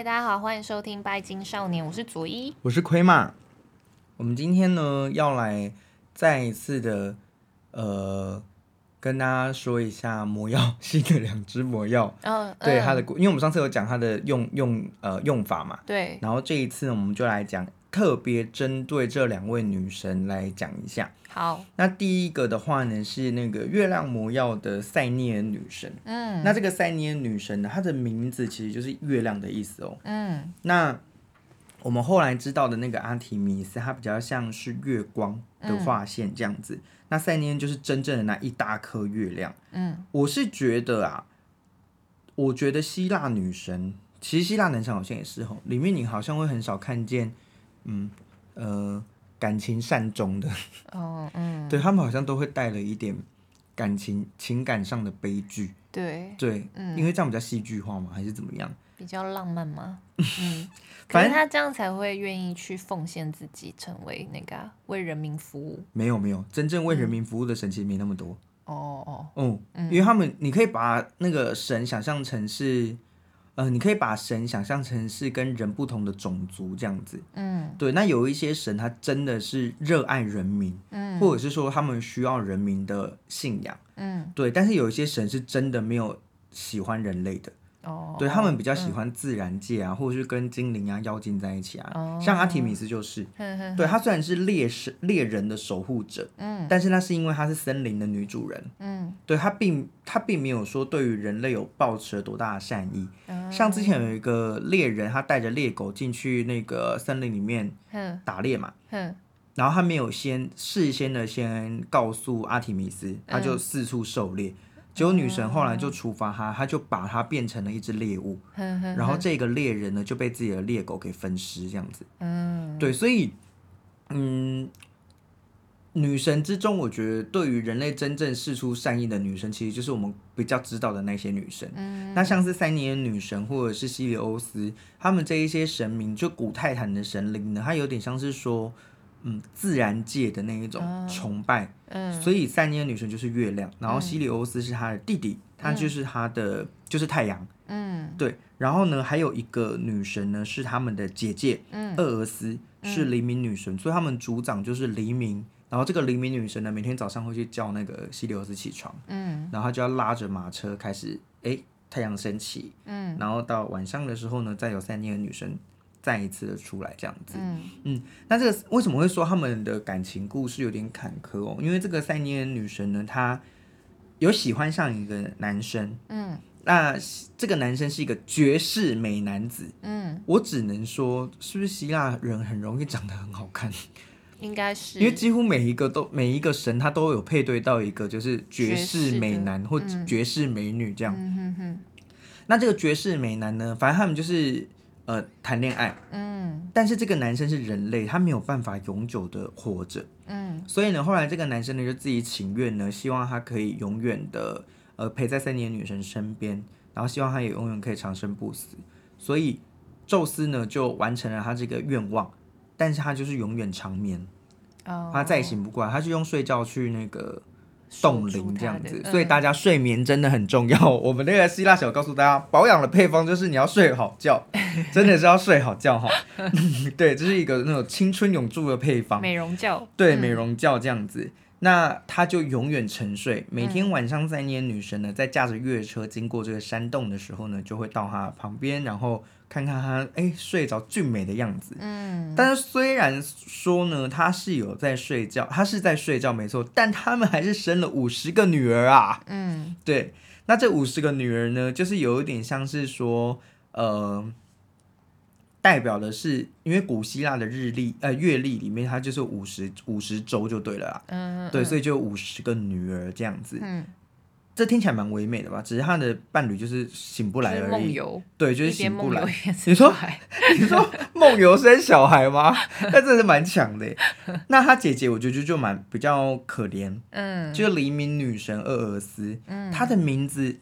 嗨，大家好，欢迎收听《拜金少年》，我是佐伊，我是亏嘛。我们今天呢，要来再一次的呃，跟大家说一下魔药新的两支魔药。嗯，对它的，因为我们上次有讲它的用用呃用法嘛。对。然后这一次呢，我们就来讲特别针对这两位女神来讲一下。好，那第一个的话呢，是那个月亮魔药的塞涅尔女神。嗯，那这个塞涅尔女神呢，她的名字其实就是月亮的意思哦。嗯，那我们后来知道的那个阿提米斯，它比较像是月光的画线这样子。嗯、那塞涅恩就是真正的那一大颗月亮。嗯，我是觉得啊，我觉得希腊女神，其实希腊男神好像也是吼，里面你好像会很少看见，嗯，呃。感情善终的哦，嗯，对他们好像都会带了一点感情情感上的悲剧，对对，嗯，因为这样比较戏剧化嘛，还是怎么样？比较浪漫吗？嗯，反正他这样才会愿意去奉献自己，成为那个为人民服务。没有没有，真正为人民服务的神其实没那么多。哦哦，嗯，因为他们你可以把那个神想象成是。呃，你可以把神想象成是跟人不同的种族这样子，嗯，对。那有一些神，他真的是热爱人民，嗯，或者是说他们需要人民的信仰，嗯，对。但是有一些神是真的没有喜欢人类的。哦，对，他们比较喜欢自然界啊，嗯、或者是跟精灵啊、妖精在一起啊。哦、像阿提米斯就是，呵呵呵对，他虽然是猎神、猎人的守护者，嗯，但是那是因为他是森林的女主人，嗯，对，他并他并没有说对于人类有抱持了多大的善意。哦、像之前有一个猎人，他带着猎狗进去那个森林里面打猎嘛，然后他没有先事先的先告诉阿提米斯，他就四处狩猎。嗯结果女神后来就处罚他，他就把他变成了一只猎物，然后这个猎人呢就被自己的猎狗给分尸，这样子。嗯，对，所以，嗯，女神之中，我觉得对于人类真正释出善意的女神，其实就是我们比较知道的那些女神。嗯，那像是塞涅恩女神或者是西里欧斯，他们这一些神明，就古泰坦的神灵呢，它有点像是说。嗯，自然界的那一种崇拜，嗯，所以塞涅恩女神就是月亮，然后西里欧斯是她的弟弟，他就是他的就是太阳，嗯，对，然后呢，还有一个女神呢是他们的姐姐，嗯，厄俄斯是黎明女神，所以他们主掌就是黎明，然后这个黎明女神呢每天早上会去叫那个西里欧斯起床，嗯，然后就要拉着马车开始，哎，太阳升起，嗯，然后到晚上的时候呢，再有三年的女神。再一次的出来这样子，嗯。嗯，那这个为什么会说他们的感情故事有点坎坷？哦？因为这个塞涅恩女神呢，她有喜欢上一个男生，嗯，那这个男生是一个绝世美男子，嗯，我只能说，是不是希腊人很容易长得很好看？应该是，因为几乎每一个都每一个神他都有配对到一个就是绝世美男或绝世美女这样，嗯哼哼。那这个绝世美男呢，反正他们就是。呃，谈恋爱，嗯，但是这个男生是人类，他没有办法永久的活着，嗯，所以呢，后来这个男生呢就自己请愿呢，希望他可以永远的呃陪在三年女神身边，然后希望他也永远可以长生不死，所以宙斯呢就完成了他这个愿望，但是他就是永远长眠，哦，他再也醒不过来，他就用睡觉去那个。冻龄这样子，所以大家睡眠真的很重要。嗯、我们那个希腊小告诉大家，保养的配方就是你要睡好觉，真的是要睡好觉哈。对，这是一个那种青春永驻的配方，美容觉。对，美容觉这样子，嗯、那他就永远沉睡。每天晚上，塞涅恩女神呢，在驾着月车经过这个山洞的时候呢，就会到他旁边，然后。看看他哎，睡着俊美的样子，嗯，但是虽然说呢，他是有在睡觉，他是在睡觉没错，但他们还是生了五十个女儿啊，嗯，对，那这五十个女儿呢，就是有一点像是说，呃，代表的是因为古希腊的日历呃月历里面，它就是五十五十周就对了啊，嗯，嗯，对，所以就五十个女儿这样子，嗯。这听起来蛮唯美的吧？只是他的伴侣就是醒不来而已。对，就是醒不来。你说，你说梦游生小孩吗？那真的是蛮强的。那他姐姐，我觉得就就蛮比较可怜。嗯，就是黎明女神厄俄斯。嗯，她的名字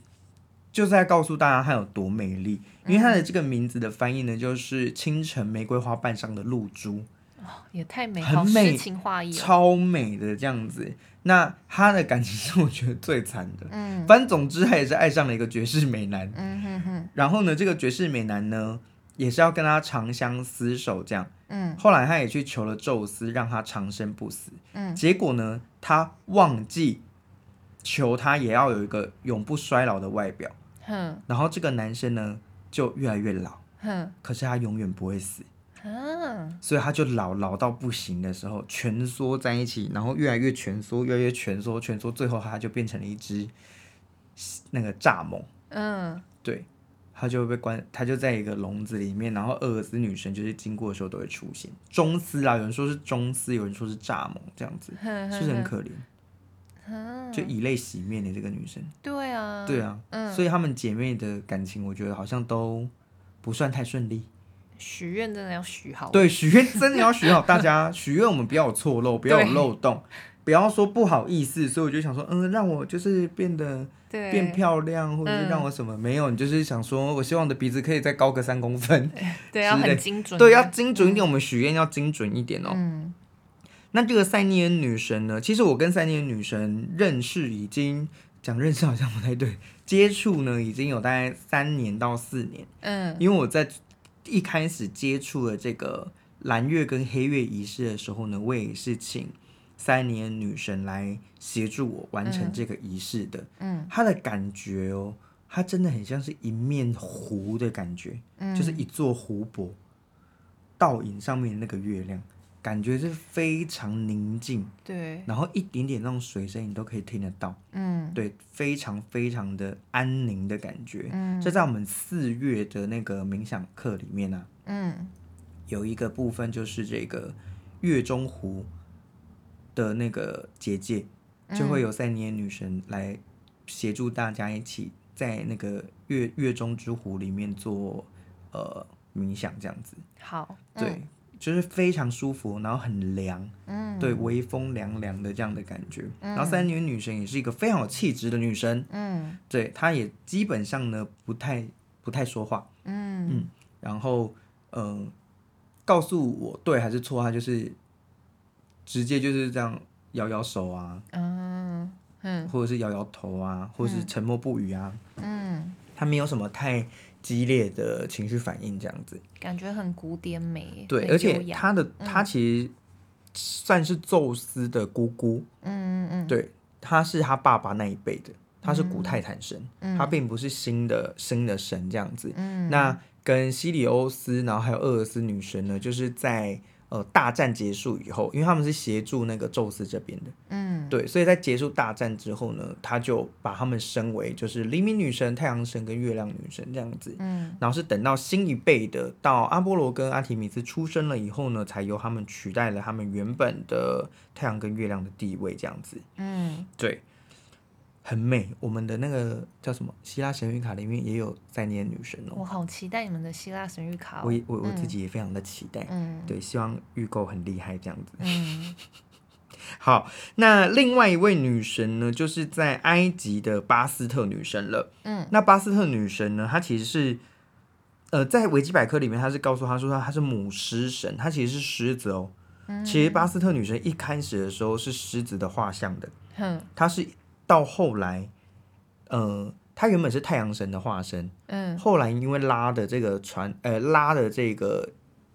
就是在告诉大家她有多美丽，因为她的这个名字的翻译呢，就是清晨玫瑰花瓣上的露珠。哦，也太美，很美，诗情画意，超美的这样子。那他的感情是我觉得最惨的，嗯，反正总之他也是爱上了一个绝世美男，嗯哼哼。然后呢，这个绝世美男呢，也是要跟他长相厮守这样。嗯，后来他也去求了宙斯，让他长生不死。嗯，结果呢，他忘记求他也要有一个永不衰老的外表。嗯，然后这个男生呢就越来越老。嗯，可是他永远不会死。嗯，所以他就老老到不行的时候，蜷缩在一起，然后越来越蜷缩，越来越蜷缩，蜷缩，最后他就变成了一只那个蚱蜢。嗯，对。他就会被关，他就在一个笼子里面，然后厄尔斯女神就是经过的时候都会出现。螽斯啊，有人说是螽斯，有人说是蚱蜢，这样子 是不是很可怜？就以泪洗面的这个女生。对啊，对啊，嗯，所以她们姐妹的感情，我觉得好像都不算太顺利。许愿真的要许好。对，许愿真的要许好。大家许愿，我们不要有错漏，不要有漏洞，不要说不好意思。所以我就想说，嗯，让我就是变得。变漂亮，或者是让我什么、嗯、没有？你就是想说，我希望我的鼻子可以再高个三公分。对，要很精准。对，要精准一点。嗯、我们许愿要精准一点哦。嗯。那这个赛涅恩女神呢？其实我跟赛涅恩女神认识已经讲认识好像不太对，接触呢已经有大概三年到四年。嗯。因为我在一开始接触了这个蓝月跟黑月仪式的时候呢，我也是请。三年女神来协助我完成这个仪式的，嗯，她的感觉哦，她真的很像是一面湖的感觉，嗯，就是一座湖泊，倒影上面那个月亮，感觉是非常宁静，对，然后一点点那种水声你都可以听得到，嗯，对，非常非常的安宁的感觉，嗯，这在我们四月的那个冥想课里面呢，啊，嗯，有一个部分就是这个月中湖。的那个结界，就会有三年女神来协助大家一起在那个月月中之湖里面做呃冥想，这样子。好，嗯、对，就是非常舒服，然后很凉，嗯，对，微风凉凉的这样的感觉。嗯、然后三女女神也是一个非常有气质的女生，嗯，对，她也基本上呢不太不太说话，嗯。嗯，然后嗯、呃，告诉我对还是错，她就是。直接就是这样摇摇手啊，嗯嗯，或者是摇摇头啊，或者是沉默不语啊，嗯，她没有什么太激烈的情绪反应，这样子，感觉很古典美。对，而且他的他其实算是宙斯的姑姑，嗯嗯嗯，对，他是他爸爸那一辈的，他是古泰坦神，他并不是新的新的神这样子。嗯，那跟西里欧斯，然后还有厄尔斯女神呢，就是在。呃，大战结束以后，因为他们是协助那个宙斯这边的，嗯，对，所以在结束大战之后呢，他就把他们升为就是黎明女神、太阳神跟月亮女神这样子，嗯，然后是等到新一辈的到阿波罗跟阿提米斯出生了以后呢，才由他们取代了他们原本的太阳跟月亮的地位这样子，嗯，对。很美，我们的那个叫什么希腊神谕卡里面也有在念女神哦。我好期待你们的希腊神谕卡哦。我我我自己也非常的期待。嗯，对，希望预购很厉害这样子。嗯，好，那另外一位女神呢，就是在埃及的巴斯特女神了。嗯，那巴斯特女神呢，她其实是呃，在维基百科里面，她是告诉她说她她是母狮神，她其实是狮子哦。嗯，其实巴斯特女神一开始的时候是狮子的画像的。嗯，她是。到后来，呃，他原本是太阳神的化身，嗯，后来因为拉的这个船，呃，拉的这个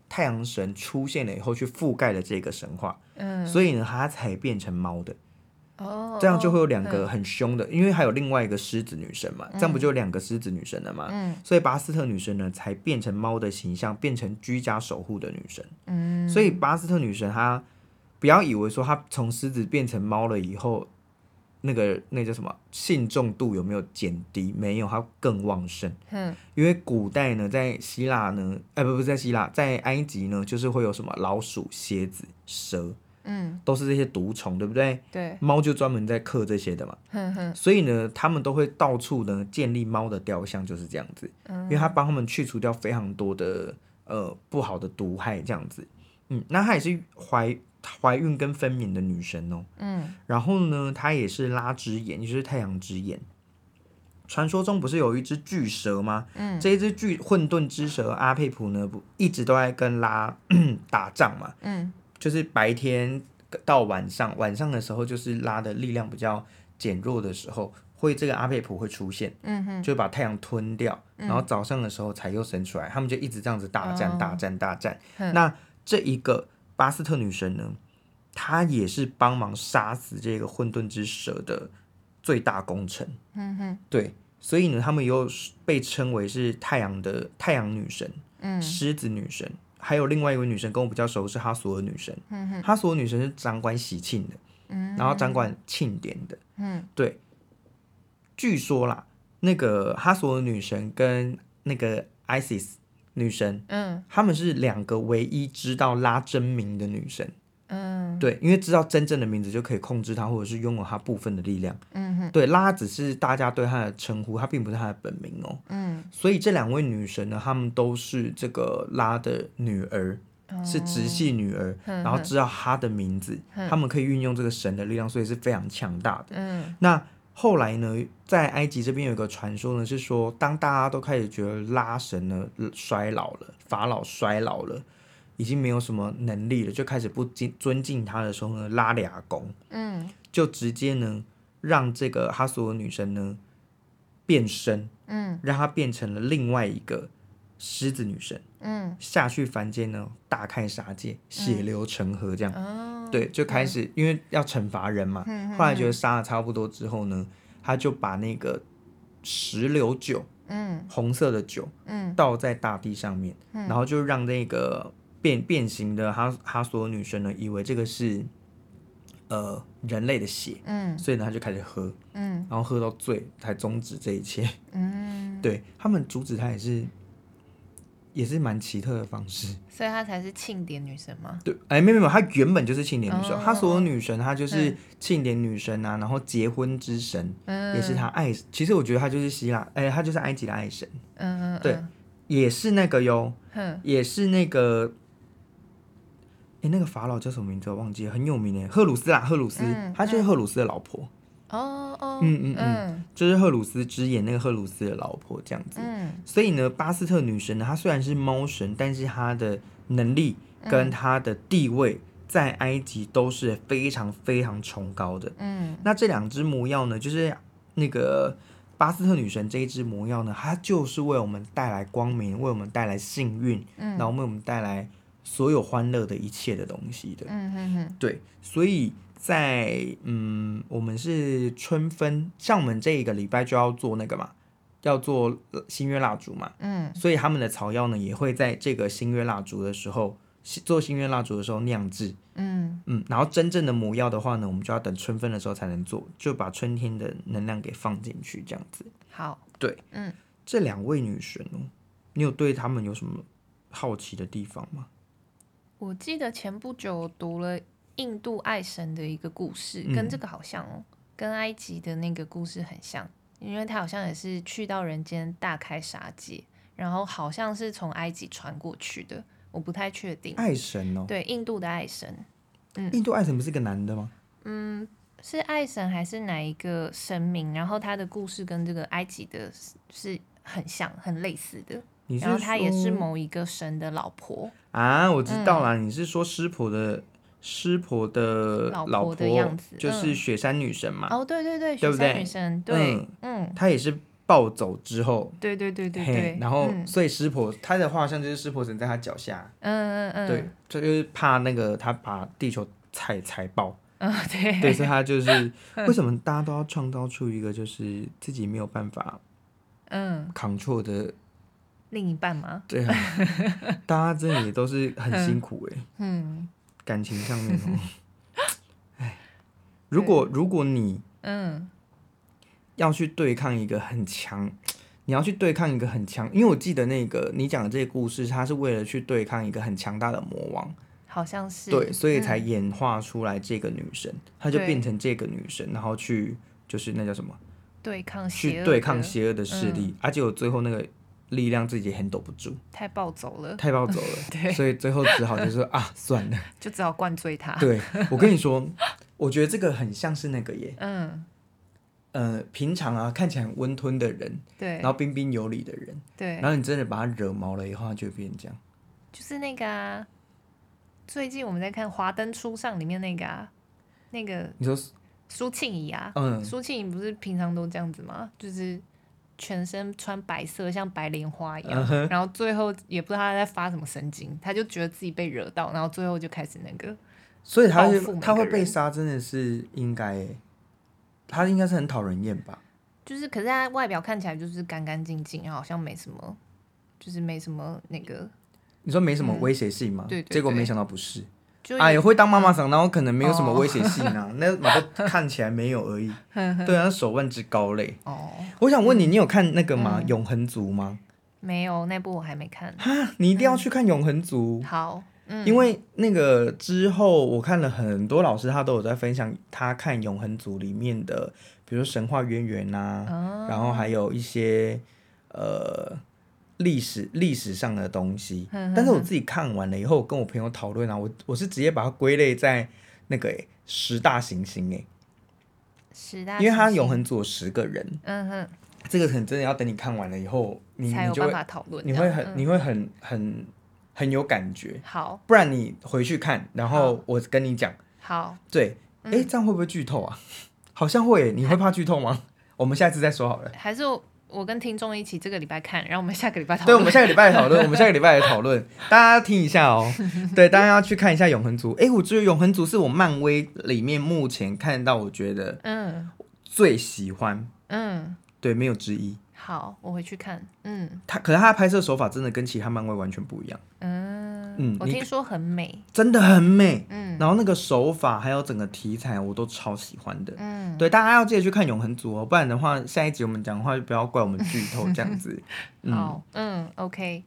太阳神出现了以后，去覆盖了这个神话，嗯，所以呢，他才变成猫的，哦，这样就会有两个很凶的，嗯，因为还有另外一个狮子女神嘛，这样不就有两个狮子女神了嘛，嗯，所以巴斯特女神呢，才变成猫的形象，变成居家守护的女神，嗯，所以巴斯特女神她不要以为说她从狮子变成猫了以后。那个那叫什么信众度有没有减低？没有，它更旺盛。嗯，因为古代呢，在希腊呢，哎，不不在希腊，在埃及呢，就是会有什么老鼠、蝎子、蛇，嗯，都是这些毒虫，对不对？对。猫就专门在克这些的嘛。哼哼。所以呢，他们都会到处呢建立猫的雕像，就是这样子。嗯。因为它帮他们去除掉非常多的呃不好的毒害，这样子。嗯，那她也是怀。怀孕跟分娩的女神哦，嗯，然后呢，她也是拉之眼，也就是太阳之眼。传说中不是有一只巨蛇吗？嗯，这一只巨混沌之蛇阿佩普呢，不一直都在跟拉 打仗嘛，嗯，就是白天到晚上，晚上的时候就是拉的力量比较减弱的时候，会这个阿佩普会出现，嗯哼，就把太阳吞掉，然后早上的时候才又生出来，他们就一直这样子大战大战大战。那这一个巴斯特女神呢，她也是帮忙杀死这个混沌之蛇的最大功臣。嗯哼，对，所以呢，他们又被称为是太阳的太阳女神，嗯，狮子女神，还有另外一位女神跟我比较熟是哈索尔女神。嗯哼，哈索尔女神是掌管喜庆的，嗯，然后掌管庆典的，嗯，对。据说啦，那个哈索尔女神跟那个 Isis 女神，嗯，他们是两个唯一知道拉真名的女神，嗯，对，因为知道真正的名字就可以控制她，或者是拥有她部分的力量，嗯哼，对，拉只是大家对她的称呼，她并不是她的本名哦，嗯，所以这两位女神呢，她们都是这个拉的女儿，哦、是直系女儿，然后知道她的名字，她们可以运用这个神的力量，所以是非常强大的，嗯，那。后来呢，在埃及这边有一个传说呢，是说当大家都开始觉得拉神呢衰老了，法老衰老了，已经没有什么能力了，就开始不敬尊敬他的时候呢，拉俩弓，嗯，就直接呢让这个哈索尔女神呢变身，嗯，让她变成了另外一个狮子女神，嗯，下去凡间呢大开杀戒，血流成河这样。嗯对，就开始、嗯、因为要惩罚人嘛，嗯、后来觉得杀了差不多之后呢，他就把那个石榴酒，嗯，红色的酒，嗯，倒在大地上面，嗯、然后就让那个变变形的哈哈索尔女神呢，以为这个是呃人类的血，嗯，所以呢，他就开始喝，嗯，然后喝到醉才终止这一切，嗯，对他们阻止他也是。也是蛮奇特的方式，所以她才是庆典女神吗？对，哎，没有没有，她原本就是庆典女神，她、哦、所有女神，她就是庆典女神啊，嗯、然后结婚之神，嗯、也是她爱。其实我觉得她就是希腊，哎，她就是埃及的爱神，嗯嗯，对，也是那个哟，嗯、也是那个，哎，那个法老叫什么名字？我忘记了，很有名诶，赫鲁斯啦，赫鲁斯，她、嗯、就是赫鲁斯的老婆。哦哦，嗯嗯嗯，就是赫鲁斯之眼那个赫鲁斯的老婆这样子。嗯，所以呢，巴斯特女神呢，她虽然是猫神，但是她的能力跟她的地位在埃及都是非常非常崇高的。嗯，那这两只魔药呢，就是那个巴斯特女神这一只魔药呢，它就是为我们带来光明，为我们带来幸运，嗯，然后为我们带来所有欢乐的一切的东西的。嗯哼哼，对，所以。在嗯，我们是春分，像我们这一个礼拜就要做那个嘛，要做新月蜡烛嘛，嗯，所以他们的草药呢也会在这个新月蜡烛的时候做新月蜡烛的时候酿制，嗯嗯，然后真正的魔药的话呢，我们就要等春分的时候才能做，就把春天的能量给放进去，这样子。好，对，嗯，这两位女神哦，你有对他们有什么好奇的地方吗？我记得前不久读了。印度爱神的一个故事，跟这个好像哦，嗯、跟埃及的那个故事很像，因为他好像也是去到人间大开杀戒，然后好像是从埃及传过去的，我不太确定。爱神哦，对，印度的爱神，嗯，印度爱神不是个男的吗？嗯，是爱神还是哪一个神明？然后他的故事跟这个埃及的是很像、很类似的。然后他也是某一个神的老婆啊，我知道啦，嗯、你是说湿婆的？湿婆的老婆，老婆的样子就是雪山女神嘛？哦，对对对，对不对？雪山女神，对，嗯，嗯，她也是暴走之后，对对对对对，然后、嗯、所以湿婆她的画像就是湿婆神在她脚下，嗯嗯嗯，对，这就是怕那个她把地球踩踩爆，嗯对，对，所以她就是 为什么大家都要创造出一个就是自己没有办法，嗯，control 的另一半吗？对啊，大家真的也都是很辛苦哎，嗯。感情上面哦，哎，如果如果你嗯。要去对抗一个很强，你要去对抗一个很强，因为我记得那个你讲的这个故事，它是为了去对抗一个很强大的魔王，好像是。对，所以才演化出来这个女神，她就变成这个女神，然后去就是那叫什么？对抗去对抗邪恶的势力，而且我最后那个。力量自己 handle 不住，太暴走了，太暴走了，对，所以最后只好就说啊，算了，就只好灌醉他。对，我跟你说，我觉得这个很像是那个耶，嗯，呃，平常啊看起来很温吞的人，对，然后彬彬有礼的人，对，然后你真的把他惹毛了以后，他就会变这样。就是那个啊，最近我们在看《华灯初上》里面那个啊，那个你说苏庆怡啊，嗯，苏庆怡不是平常都这样子吗？就是全身穿白色，像白莲花一样，然后最后也不知道他在发什么神经，他就觉得自己被惹到，然后最后就开始那个，所以他是他会被杀，真的是应该，他应该是很讨人厌吧？就是，可是他外表看起来就是干干净净，好像没什么，就是没什么那个。你说没什么威胁性吗？嗯、对，对，对，结果没想到不是。就啊，也会当妈妈桑，然后可能没有什么威胁性啊，哦、那马上看起来没有而已。对啊，手腕之高嘞。哦。我想问你，你有看那个吗？嗯、永恒族吗？没有，那部我还没看。哈，你一定要去看永恒族。嗯、好。嗯、因为那个之后，我看了很多老师，他都有在分享他看永恒族里面的，比如说神话渊源呐，哦、然后还有一些呃。历史历史上的东西，但是我自己看完了以后，我跟我朋友讨论啊，我我是直接把它归类在那个十大行星诶，十大，因为它永恒族有十个人，嗯哼，这个可能真的要等你看完了以后，你才有办法讨论，你会很你会很很很有感觉，好，不然你回去看，然后我跟你讲，好，对，哎、嗯，这样会不会剧透啊？好像会，你会怕剧透吗？我们下次再说好了，还是。我跟听众一起这个礼拜看，然后我们下个礼拜讨论。对，我们下个礼拜讨论，我们下个礼拜来讨论，大家听一下哦。对，大家要去看一下《永恒族》。哎，我觉得《永恒族》是我漫威里面目前看到我觉得嗯最喜欢嗯，对，没有之一。好，我回去看。嗯，他可是他的拍摄手法真的跟其他漫威完全不一样。嗯。嗯，我听说很美，真的很美。嗯，然后那个手法还有整个题材，我都超喜欢的。嗯，对，大家要记得去看《永恒族》哦，不然的话，下一集我们讲的话就不要怪我们剧透这样子。嗯、好，嗯，OK。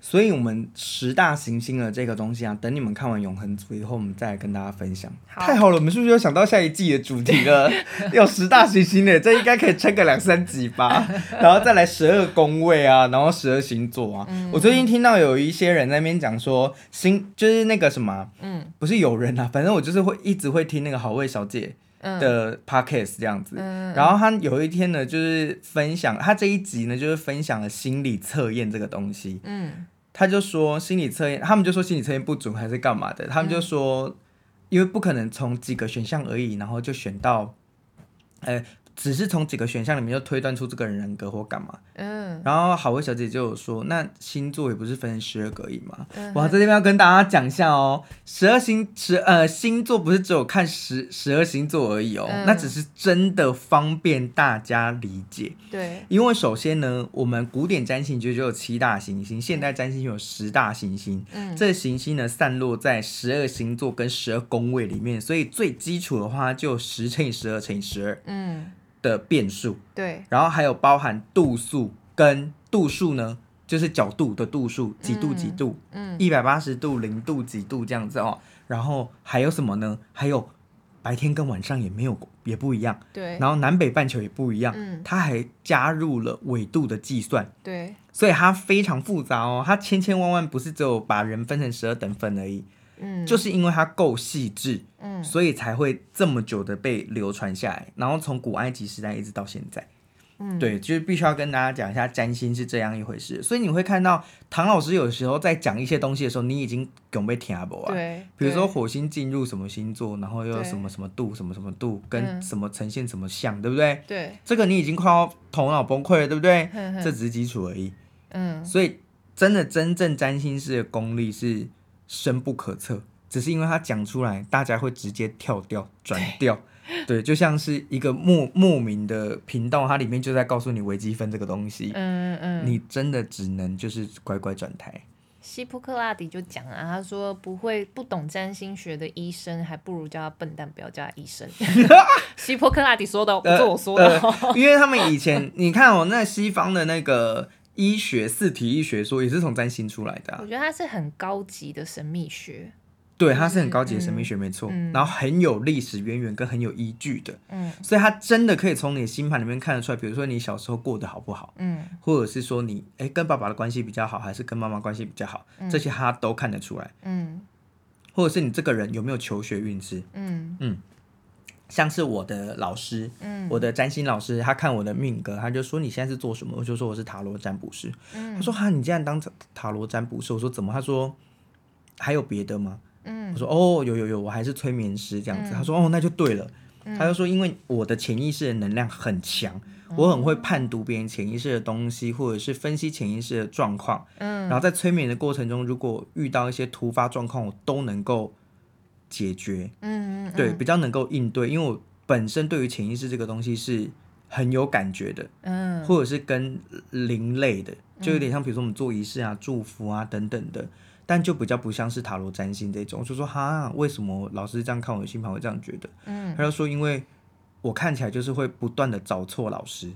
所以，我们十大行星的这个东西啊，等你们看完《永恒族》以后，我们再来跟大家分享。好太好了，我们是不是又想到下一季的主题了？有十大行星呢，这应该可以撑个两三集吧。然后再来十二宫位啊，然后十二星座啊。嗯、我最近听到有一些人在那边讲说，星就是那个什么，嗯，不是有人啊，反正我就是会一直会听那个好味小姐的 podcast 这样子。嗯、然后他有一天呢，就是分享他这一集呢，就是分享了心理测验这个东西。嗯。他就说心理测验，他们就说心理测验不准还是干嘛的？他们就说，嗯、因为不可能从几个选项而已，然后就选到，呃。只是从几个选项里面就推断出这个人人格或干嘛，嗯，然后好味小姐就有说，那星座也不是分十二个而已嘛，嗯、哼我在这边要跟大家讲一下哦，十二星十呃星座不是只有看十十二星座而已哦，嗯、那只是真的方便大家理解，对，因为首先呢，我们古典占星就只有七大行星，现代占星有十大行星，嗯，这行星呢散落在十二星座跟十二宫位里面，所以最基础的话就十乘以十二乘以十二，嗯。的变数，对，然后还有包含度数跟度数呢，就是角度的度数，几度几度，嗯，一百八十度、零度几度这样子哦。然后还有什么呢？还有白天跟晚上也没有也不一样，对。然后南北半球也不一样，嗯，它还加入了纬度的计算，对。所以它非常复杂哦，它千千万万不是只有把人分成十二等份而已。嗯，就是因为它够细致，嗯，所以才会这么久的被流传下来，然后从古埃及时代一直到现在，嗯，对，就是必须要跟大家讲一下占星是这样一回事。所以你会看到唐老师有时候在讲一些东西的时候，你已经准备听不啊，对，比如说火星进入什么星座，然后又有什么什么度，什么什么度，跟什么呈现什么像，对不对？对，这个你已经快要头脑崩溃了，对不对？这只是基础而已，嗯，所以真的真正占星师的功力是。深不可测，只是因为他讲出来，大家会直接跳掉、转掉，对，就像是一个莫莫名的频道，它里面就在告诉你微积分这个东西，嗯嗯，你真的只能就是乖乖转台。希波克拉底就讲啊，他说不会不懂占星学的医生，还不如叫他笨蛋，不要叫他医生。希波克拉底说的，不是我说的，呃呃，因为他们以前你看哦，那西方的那个。医学四体医学说也是从占星出来的，啊，我觉得它是很高级的神秘学，对，它是很高级的神秘学，没错，嗯、然后很有历史渊源跟很有依据的，嗯，所以它真的可以从你的星盘里面看得出来，比如说你小时候过得好不好，嗯，或者是说你哎跟爸爸的关系比较好，还是跟妈妈关系比较好，嗯、这些他都看得出来，嗯，或者是你这个人有没有求学运势，嗯。嗯。嗯像是我的老师，嗯，我的占星老师，他看我的命格，他就说你现在是做什么？我就说我是塔罗占卜师。嗯，他说哈，你竟然当塔罗占卜师？我说怎么？他说还有别的吗？嗯，我说哦，有有有，我还是催眠师这样子。他说哦，那就对了。他就说，因为我的潜意识的能量很强，我很会判读别人潜意识的东西，或者是分析潜意识的状况。嗯然后在催眠的过程中，如果遇到一些突发状况，我都能够解决。嗯对，比较能够应对，因为我本身对于潜意识这个东西是很有感觉的。嗯或者是跟灵类的，就有点像，比如说我们做仪式啊、祝福啊等等的。但就比较不像是塔罗占星这种，就说哈，为什么老师这样看我的星盘会这样觉得？嗯，他就说，因为我看起来就是会不断的找错老师，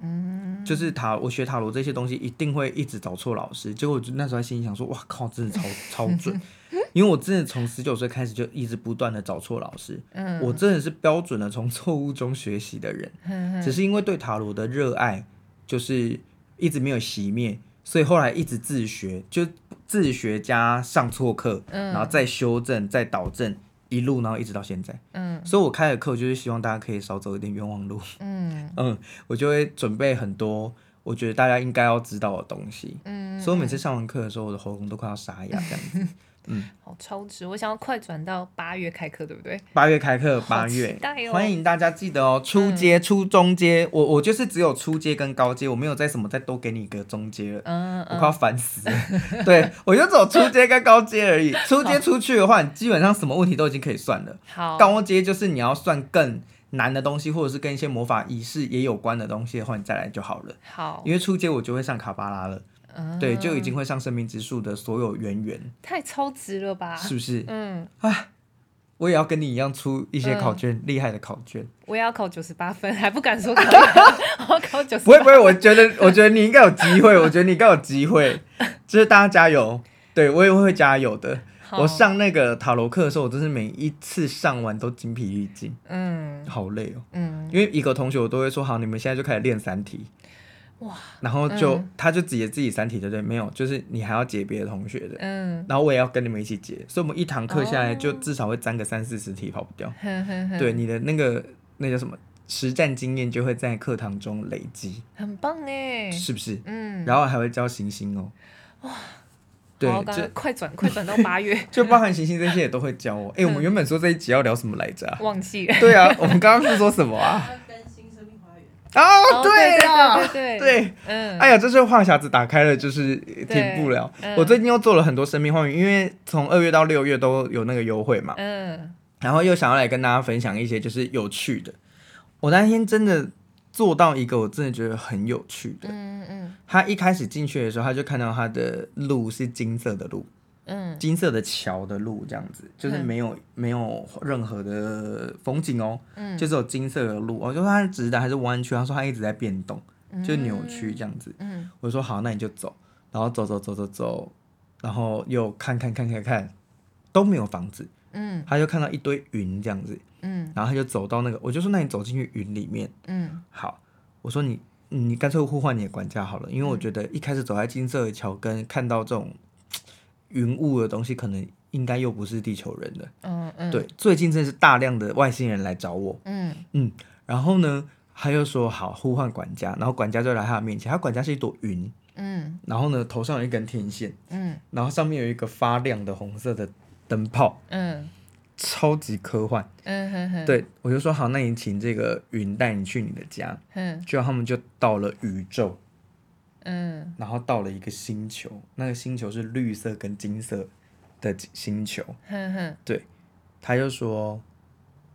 嗯，就是塔我学塔罗这些东西一定会一直找错老师，结果我就那时候在心里想说，哇靠，真的超超准，因为我真的从十九岁开始就一直不断的找错老师，嗯，我真的是标准的从错误中学习的人，嗯，只是因为对塔罗的热爱就是一直没有熄灭，所以后来一直自学就。自学加上错课，嗯，然后再修正，再导正，一路，然后一直到现在，嗯，所以我开的课就是希望大家可以少走一点冤枉路，嗯 嗯，我就会准备很多我觉得大家应该要知道的东西，嗯，所以我每次上完课的时候，我的喉咙都快要沙哑这样子。嗯，好超值！我想要快转到八月开课，对不对？八月开课，八月，哦、欢迎大家记得哦。初阶、嗯、初中阶，我我就是只有初阶跟高阶，我没有再什么再多给你一个中阶了。嗯，我快要烦死了。嗯、对，我就走初阶跟高阶而已。初阶出去的话，你基本上什么问题都已经可以算了。好，高阶就是你要算更难的东西，或者是跟一些魔法仪式也有关的东西的话，你再来就好了。好，因为初阶我就会上卡巴拉了。对，就已经会上生命之树的所有圆圆，太超值了吧？是不是？嗯哎，我也要跟你一样出一些考卷，厉害的考卷。我也要考九十八分，还不敢说考，我要考九十。不会不会，我觉得我觉得你应该有机会，我觉得你应该有机会，就是大家加油。对，我也会加油的。我上那个塔罗课的时候，我真是每一次上完都精疲力尽，嗯，好累哦，嗯，因为一个同学我都会说好，你们现在就开始练三题。哇，然后就、嗯、他就解自己三题，对不对？没有，就是你还要解别的同学的，嗯，然后我也要跟你们一起解，所以我们一堂课下来就至少会沾个三四十题，跑不掉。哦、对，你的那个那叫什么实战经验就会在课堂中累积，很棒哎，是不是？嗯，然后还会教行星哦，哇，对，就快转快转到八月，就包含行星这些也都会教哦。哎，我们原本说这一集要聊什么来着、啊？忘记了。对啊，我们刚刚是说什么啊？哦，对啊，对对对，嗯，哎呀，这是话匣子打开了，就是停不了。我最近又做了很多生命花园，因为从二月到六月都有那个优惠嘛，嗯，然后又想要来跟大家分享一些就是有趣的。我那天真的做到一个我真的觉得很有趣的，嗯嗯，他一开始进去的时候，他就看到他的路是金色的路。嗯，金色的桥的路这样子，就是没有、嗯、没有任何的风景哦，嗯，就只有金色的路。我就说它是直的还是弯曲？他说它一直在变动，就扭曲这样子。嗯，我说好，那你就走，然后走走走走走，然后又看看看看看，都没有房子。嗯，他就看到一堆云这样子。嗯，然后他就走到那个，我就说那你走进去云里面。嗯，好，我说你你干脆呼唤你的管家好了，因为我觉得一开始走在金色的桥跟看到这种。云雾的东西可能应该又不是地球人的，嗯嗯，对，最近真的是大量的外星人来找我，嗯。嗯，然后呢，他又说好呼唤管家，然后管家就来他的面前，他管家是一朵云，嗯，然后呢头上有一根天线，嗯，然后上面有一个发亮的红色的灯泡，嗯，超级科幻，嗯哼哼，对，我就说好，那你请这个云带你去你的家，嗯，结果他们就到了宇宙。嗯，然后到了一个星球，那个星球是绿色跟金色的星球。哼哼，对，他就说，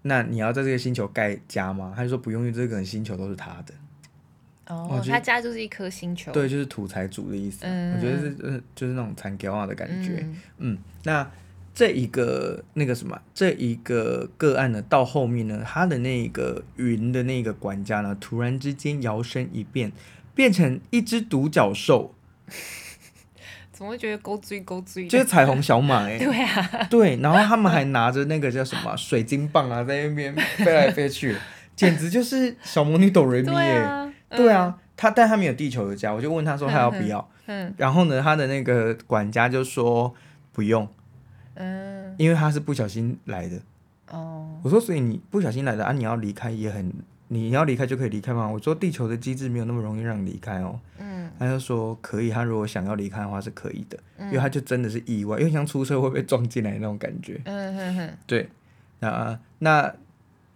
那你要在这个星球盖家吗？他就说不用，因为这个星球都是他的。哦，他家就是一颗星球。对，就是土财主的意思。嗯，我觉得是呃，就是那种残胶啊的感觉。嗯，嗯，那这一个那个什么，这一个个案呢，到后面呢，他的那个云的那个管家呢，突然之间摇身一变。变成一只独角兽，怎么会觉得勾追勾追？就是彩虹小马哎、欸，对啊，对，然后他们还拿着那个叫什么 水晶棒啊，在那边飞来飞去，简直就是小魔女哆瑞咪耶、欸，对啊，他但他没有地球的家，我就问他说他要不要，嗯，然后呢，他的那个管家就说不用，嗯，因为他是不小心来的，哦，我说所以你不小心来的啊，你要离开也很。你要离开就可以离开吗？我说地球的机制没有那么容易让你离开哦。嗯，他就说可以，他如果想要离开的话是可以的，因为他就真的是意外，因为像出车会被撞进来那种感觉。嗯哼哼。对，啊，那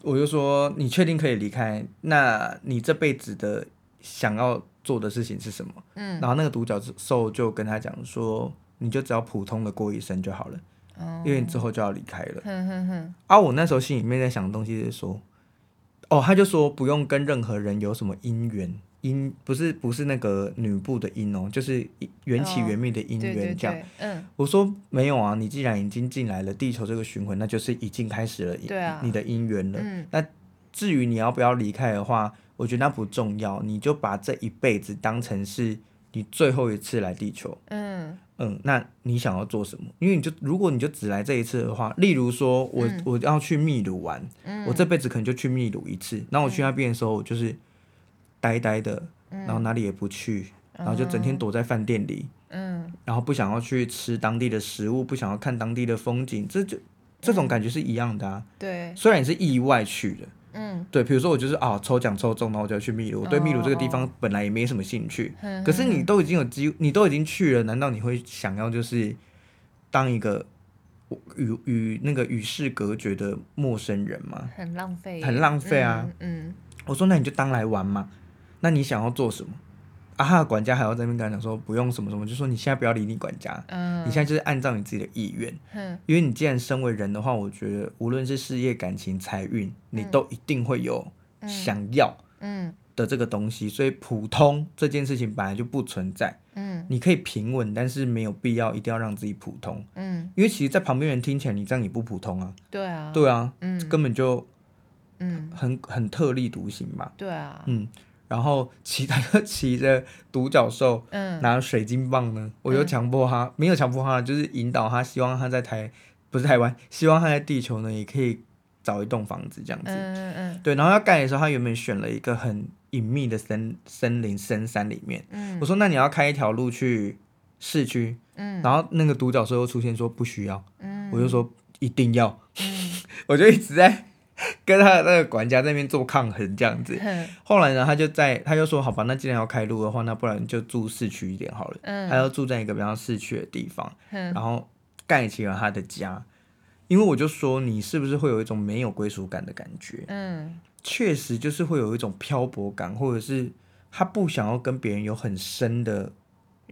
我就说你确定可以离开？那你这辈子的想要做的事情是什么？嗯。然后那个独角兽就跟他讲说，你就只要普通的过一生就好了，因为你之后就要离开了。嗯哼哼。啊，我那时候心里面在想的东西是说，哦，他就说不用跟任何人有什么姻缘。因不是不是那个女部的因哦，就是缘起缘灭的因缘这样。嗯，我说没有啊，你既然已经进来了地球这个循环，那就是已经开始了你的姻缘了。嗯，那至于你要不要离开的话，我觉得那不重要，你就把这一辈子当成是你最后一次来地球。嗯嗯，那你想要做什么？因为你就如果你就只来这一次的话，例如说我我要去秘鲁玩，我这辈子可能就去秘鲁一次。那我去那边的时候，就是。呆呆的，然后哪里也不去，嗯、然后就整天躲在饭店里，嗯、然后不想要去吃当地的食物，不想要看当地的风景，这就这种感觉是一样的啊。对，虽然你是意外去的，嗯，对，比如说我就是啊抽奖抽中，然后我就要去秘鲁，我对秘鲁这个地方本来也没什么兴趣，哦、可是你都已经有机，你都已经去了，难道你会想要就是当一个与与那个与世隔绝的陌生人吗？很浪费，很浪费啊。嗯，嗯我说那你就当来玩嘛。那你想要做什么？啊，管家还要在那边跟他讲说不用什么什么，就说你现在不要理你管家，嗯，你现在就是按照你自己的意愿，嗯，因为你既然身为人的话，我觉得无论是事业、感情、财运，你都一定会有想要，嗯。的这个东西，所以普通这件事情本来就不存在，嗯，你可以平稳，但是没有必要一定要让自己普通，嗯，因为其实，在旁边人听起来你这样也不普通啊，对啊，对啊，嗯，根本就，嗯，很很特立独行嘛，对啊，嗯。然后骑他就骑着独角兽，嗯、拿水晶棒呢，我就强迫他，嗯、没有强迫他，就是引导他，希望他在台不是台湾，希望他在地球呢也可以找一栋房子这样子。嗯嗯嗯。对，然后要盖的时候，他原本选了一个很隐秘的森森林深山里面。嗯。我说那你要开一条路去市区。嗯。然后那个独角兽又出现说不需要。嗯。我就说一定要。嗯。我就一直在。跟他的那个管家在那边做抗衡这样子，后来呢，他就在他就说好吧，那既然要开路的话，那不然就住市区一点好了。嗯，他要住在一个比较市区的地方，然后盖起了他的家。因为我就说你是不是会有一种没有归属感的感觉？嗯，确实就是会有一种漂泊感，或者是他不想要跟别人有很深的。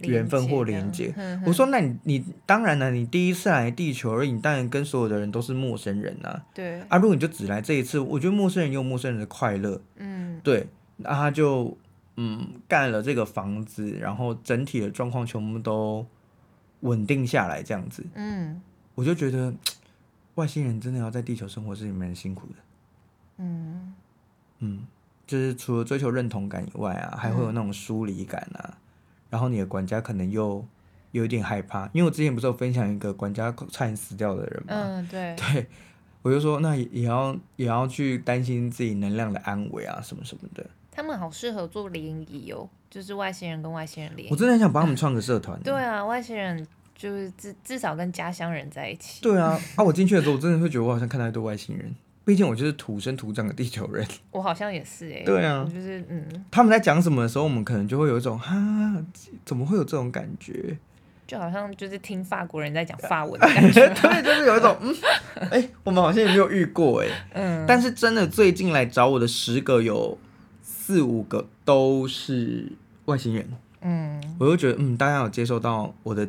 缘分或连接，我说那你你当然了，你第一次来地球而已，你当然跟所有的人都是陌生人啊。对啊，如果你就只来这一次，我觉得陌生人有陌生人的快乐。嗯，对，那他就嗯盖了这个房子，然后整体的状况全部都稳定下来，这样子。嗯，我就觉得外星人真的要在地球生活是蛮辛苦的。嗯嗯，就是除了追求认同感以外啊，还会有那种疏离感啊。然后你的管家可能又有点害怕，因为我之前不是有分享一个管家差点死掉的人嘛，嗯，对，对，我就说那也要也要去担心自己能量的安危啊，什么什么的。他们好适合做联谊哦，就是外星人跟外星人联谊。我真的很想帮他们创个社团。对啊，外星人就是至至少跟家乡人在一起。对啊，啊，我进去的时候，我真的会觉得我好像看到一堆外星人。毕竟我就是土生土长的地球人，我好像也是哎、欸。对啊，就是嗯，他们在讲什么的时候，我们可能就会有一种哈，怎么会有这种感觉？就好像就是听法国人在讲法文的感觉，对，就是有一种嗯，哎、欸，我们好像也没有遇过哎、欸，嗯，但是真的最近来找我的十个有四五个都是外星人，嗯，我就觉得嗯，大家有接受到我的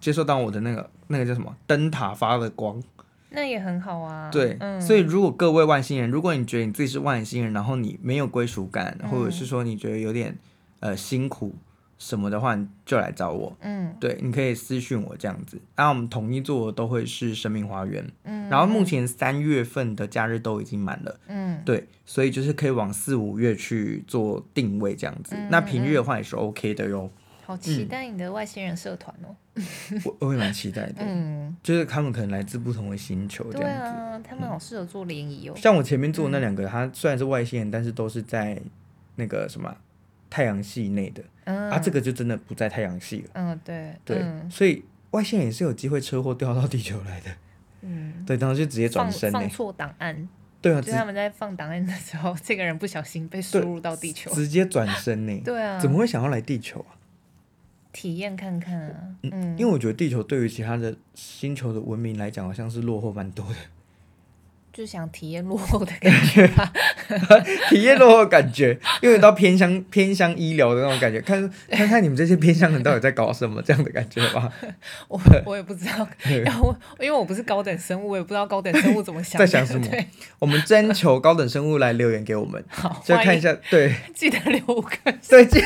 接受到我的那个那个叫什么灯塔发的光。那也很好啊。对，嗯、所以如果各位外星人，如果你觉得你自己是外星人，然后你没有归属感，嗯、或者是说你觉得有点呃辛苦什么的话，你就来找我。嗯，对，你可以私讯我这样子。那我们统一做的都会是生命花园。嗯，然后目前三月份的假日都已经满了。嗯，对，所以就是可以往四五月去做定位这样子。嗯、那平日的话也是 OK 的哟。好期待你的外星人社团哦！我我也蛮期待的，嗯，就是他们可能来自不同的星球这样子。对啊，他们好适合做联谊哦。像我前面做的那两个，他虽然是外星人，但是都是在那个什么太阳系内的，啊，这个就真的不在太阳系了。嗯，对对，所以外星人也是有机会车祸掉到地球来的。嗯，对，然后就直接转身，放错档案。对啊，就他们在放档案的时候，这个人不小心被输入到地球，直接转身呢。对啊，怎么会想要来地球啊？体验看看啊。嗯，因为我觉得地球对于其他的星球的文明来讲，好像是落后蛮多的。就想体验落后的感觉吧，体验落后的感觉，因为到偏乡偏乡医疗的那种感觉，看看看你们这些偏乡人到底在搞什么这样的感觉吧。我我也不知道，然后因为我不是高等生物，我也不知道高等生物怎么想，在想什么。我们征求高等生物来留言给我们，好，就看一下，对，记得留五颗星。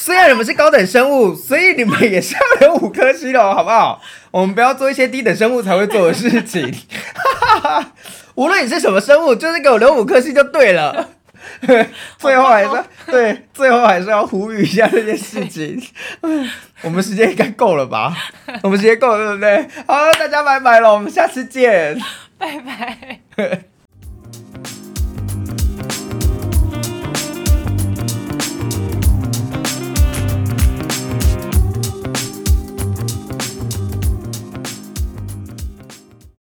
对，虽然你们是高等生物，所以你们也是要留五颗星的，好不好？我们不要做一些低等生物才会做的事情。无论你是什么生物，就是给我留五颗星就对了。最后还是对，最后还是要呼吁一下这件事情。我们时间应该够了吧？我们时间够了，对不对？好，大家拜拜了，我们下次见，拜拜。